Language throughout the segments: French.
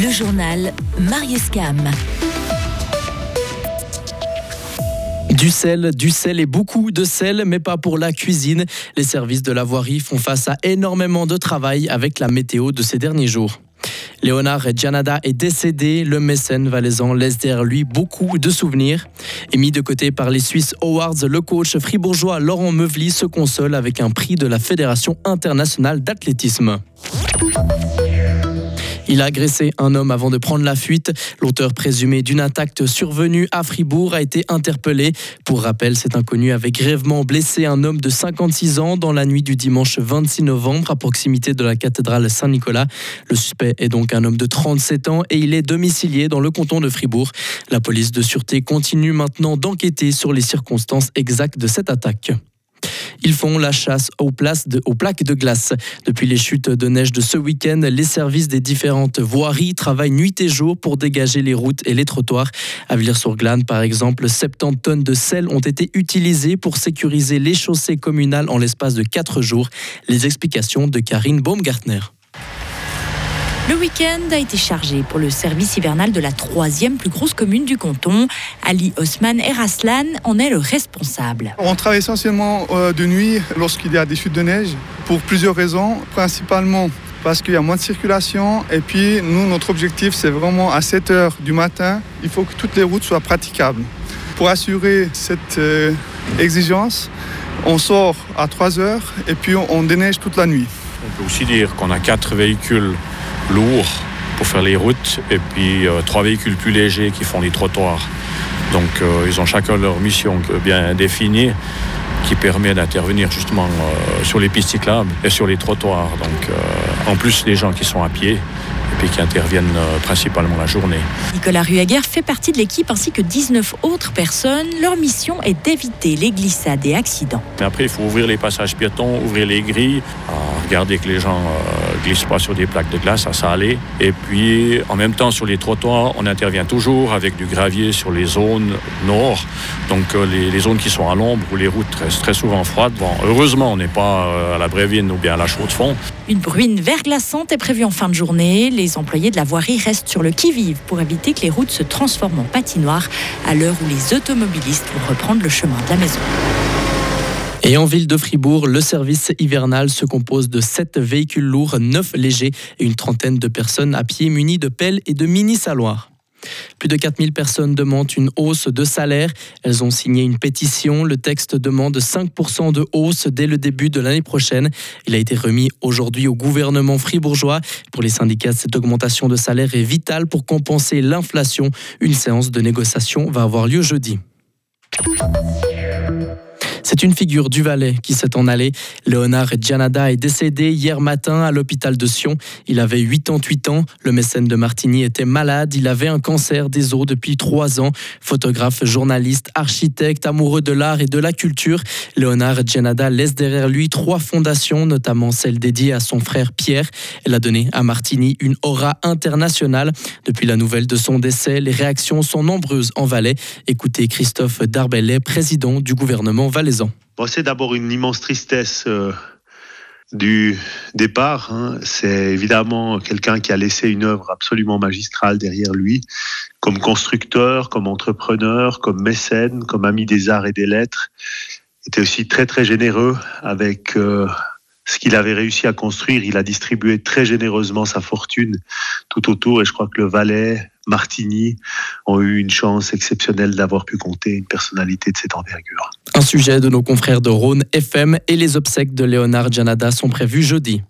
Le journal Marius Cam. Du sel, du sel et beaucoup de sel, mais pas pour la cuisine. Les services de la voirie font face à énormément de travail avec la météo de ces derniers jours. Léonard Gianada est décédé. Le mécène valaisan laisse derrière lui beaucoup de souvenirs. Et mis de côté par les Swiss Awards, le coach fribourgeois Laurent Meuvely se console avec un prix de la Fédération internationale d'athlétisme. Il a agressé un homme avant de prendre la fuite. L'auteur présumé d'une attaque survenue à Fribourg a été interpellé. Pour rappel, cet inconnu avait grèvement blessé un homme de 56 ans dans la nuit du dimanche 26 novembre à proximité de la cathédrale Saint-Nicolas. Le suspect est donc un homme de 37 ans et il est domicilié dans le canton de Fribourg. La police de sûreté continue maintenant d'enquêter sur les circonstances exactes de cette attaque. Ils font la chasse aux, plaques de glace. Depuis les chutes de neige de ce week-end, les services des différentes voiries travaillent nuit et jour pour dégager les routes et les trottoirs. À Villers-sur-Glane, par exemple, 70 tonnes de sel ont été utilisées pour sécuriser les chaussées communales en l'espace de 4 jours. Les explications de Karine Baumgartner. Le week-end a été chargé pour le service hivernal de la troisième plus grosse commune du canton. Ali Osman Eraslan en est le responsable. On travaille essentiellement euh, de nuit lorsqu'il y a des chutes de neige pour plusieurs raisons, principalement parce qu'il y a moins de circulation. Et puis, nous, notre objectif, c'est vraiment à 7 heures du matin, il faut que toutes les routes soient praticables. Pour assurer cette euh, exigence, on sort à 3 heures et puis on déneige toute la nuit. On peut aussi dire qu'on a quatre véhicules lourds pour faire les routes et puis euh, trois véhicules plus légers qui font les trottoirs. Donc euh, ils ont chacun leur mission bien définie qui permet d'intervenir justement euh, sur les pistes cyclables et sur les trottoirs. Donc en plus les gens qui sont à pied et puis qui interviennent principalement la journée. Nicolas Ruaguer fait partie de l'équipe ainsi que 19 autres personnes. Leur mission est d'éviter les glissades et accidents. Mais après, il faut ouvrir les passages piétons, ouvrir les grilles, regarder que les gens ne glissent pas sur des plaques de glace, ça allait. Et puis, en même temps, sur les trottoirs, on intervient toujours avec du gravier sur les zones nord, donc euh, les, zones qui sont à l'ombre où les routes restent très souvent froides. Bon, heureusement, on n'est pas euh, à la Brévine ou bien à la Chaux-de-Fonds. Une bruine verglaçante est prévue en fin de journée. Les employés de la voirie restent sur le qui-vive pour éviter que les routes se transforment en patinoire à l'heure où les automobilistes vont reprendre le chemin de la maison. Et en ville de Fribourg, le service hivernal se compose de 7 véhicules lourds, 9 légers et une trentaine de personnes à pied munies de pelles et de mini-saloirs. Plus de 4000 personnes demandent une hausse de salaire. Elles ont signé une pétition. Le texte demande 5% de hausse dès le début de l'année prochaine. Il a été remis aujourd'hui au gouvernement fribourgeois. Pour les syndicats, cette augmentation de salaire est vitale pour compenser l'inflation. Une séance de négociation va avoir lieu jeudi. C'est une figure du Valais qui s'est en allé. Léonard Gianada est décédé hier matin à l'hôpital de Sion. Il avait 88 ans. Le mécène de Martigny était malade. Il avait un cancer des os depuis trois ans. Photographe, journaliste, architecte, amoureux de l'art et de la culture, Léonard Gianada laisse derrière lui trois fondations, notamment celle dédiée à son frère Pierre. Elle a donné à Martigny une aura internationale. Depuis la nouvelle de son décès, les réactions sont nombreuses en Valais. Écoutez Christophe Darbellet, président du gouvernement valaisan c'est d'abord une immense tristesse euh, du départ. Hein. C'est évidemment quelqu'un qui a laissé une œuvre absolument magistrale derrière lui, comme constructeur, comme entrepreneur, comme mécène, comme ami des arts et des lettres. Il était aussi très très généreux avec euh, ce qu'il avait réussi à construire. Il a distribué très généreusement sa fortune tout autour et je crois que le Valais, Martigny ont eu une chance exceptionnelle d'avoir pu compter une personnalité de cette envergure. Un sujet de nos confrères de Rhône FM et les obsèques de Léonard Janada sont prévus jeudi.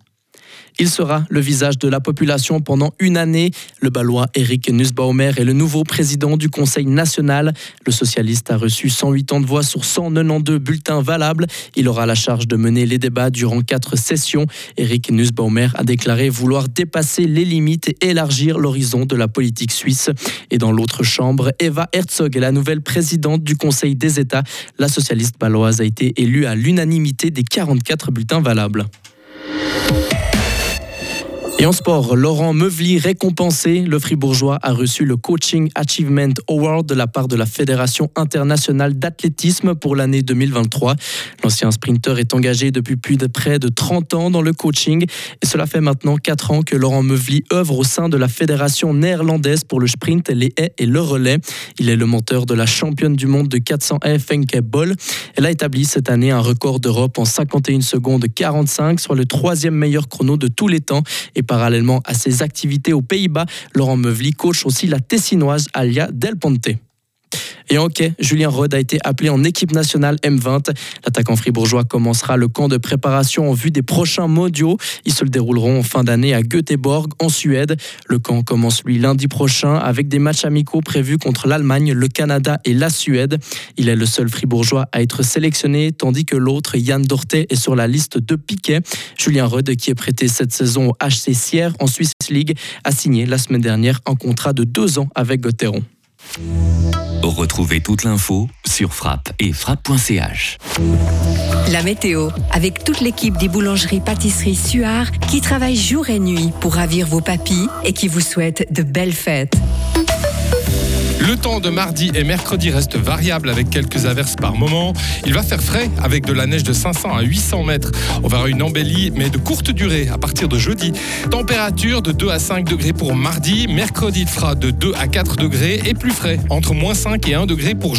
Il sera le visage de la population pendant une année. Le Balois Eric Nussbaumer est le nouveau président du Conseil national. Le socialiste a reçu 108 ans de voix sur 192 bulletins valables. Il aura la charge de mener les débats durant quatre sessions. Eric Nussbaumer a déclaré vouloir dépasser les limites et élargir l'horizon de la politique suisse. Et dans l'autre chambre, Eva Herzog est la nouvelle présidente du Conseil des États. La socialiste baloise a été élue à l'unanimité des 44 bulletins valables. Et en sport, Laurent Meuvely récompensé. Le Fribourgeois a reçu le Coaching Achievement Award de la part de la Fédération internationale d'athlétisme pour l'année 2023. L'ancien sprinter est engagé depuis plus de près de 30 ans dans le coaching et cela fait maintenant 4 ans que Laurent Meuvely œuvre au sein de la Fédération néerlandaise pour le sprint, les haies et le relais. Il est le monteur de la championne du monde de 400 haies Fenke Boll. Elle a établi cette année un record d'Europe en 51 secondes 45, soit le troisième meilleur chrono de tous les temps et Parallèlement à ses activités aux Pays-Bas, Laurent Meuvely coach aussi la Tessinoise Alia Del Ponte. Et en hockey, Julien Rod a été appelé en équipe nationale M20. L'attaquant fribourgeois commencera le camp de préparation en vue des prochains mondiaux. Ils se le dérouleront en fin d'année à Göteborg, en Suède. Le camp commence lui lundi prochain avec des matchs amicaux prévus contre l'Allemagne, le Canada et la Suède. Il est le seul fribourgeois à être sélectionné, tandis que l'autre, Yann Dorté, est sur la liste de Piquet. Julien Rod, qui est prêté cette saison au HC Sierre en Swiss League, a signé la semaine dernière un contrat de deux ans avec Gotteron. Retrouvez toute l'info sur frappe et frappe.ch. La météo, avec toute l'équipe des boulangeries pâtisseries Suard qui travaille jour et nuit pour ravir vos papilles et qui vous souhaite de belles fêtes. Le temps de mardi et mercredi reste variable avec quelques averses par moment. Il va faire frais avec de la neige de 500 à 800 mètres. On verra une embellie, mais de courte durée à partir de jeudi. Température de 2 à 5 degrés pour mardi. Mercredi, il fera de 2 à 4 degrés et plus frais, entre moins 5 et 1 degré pour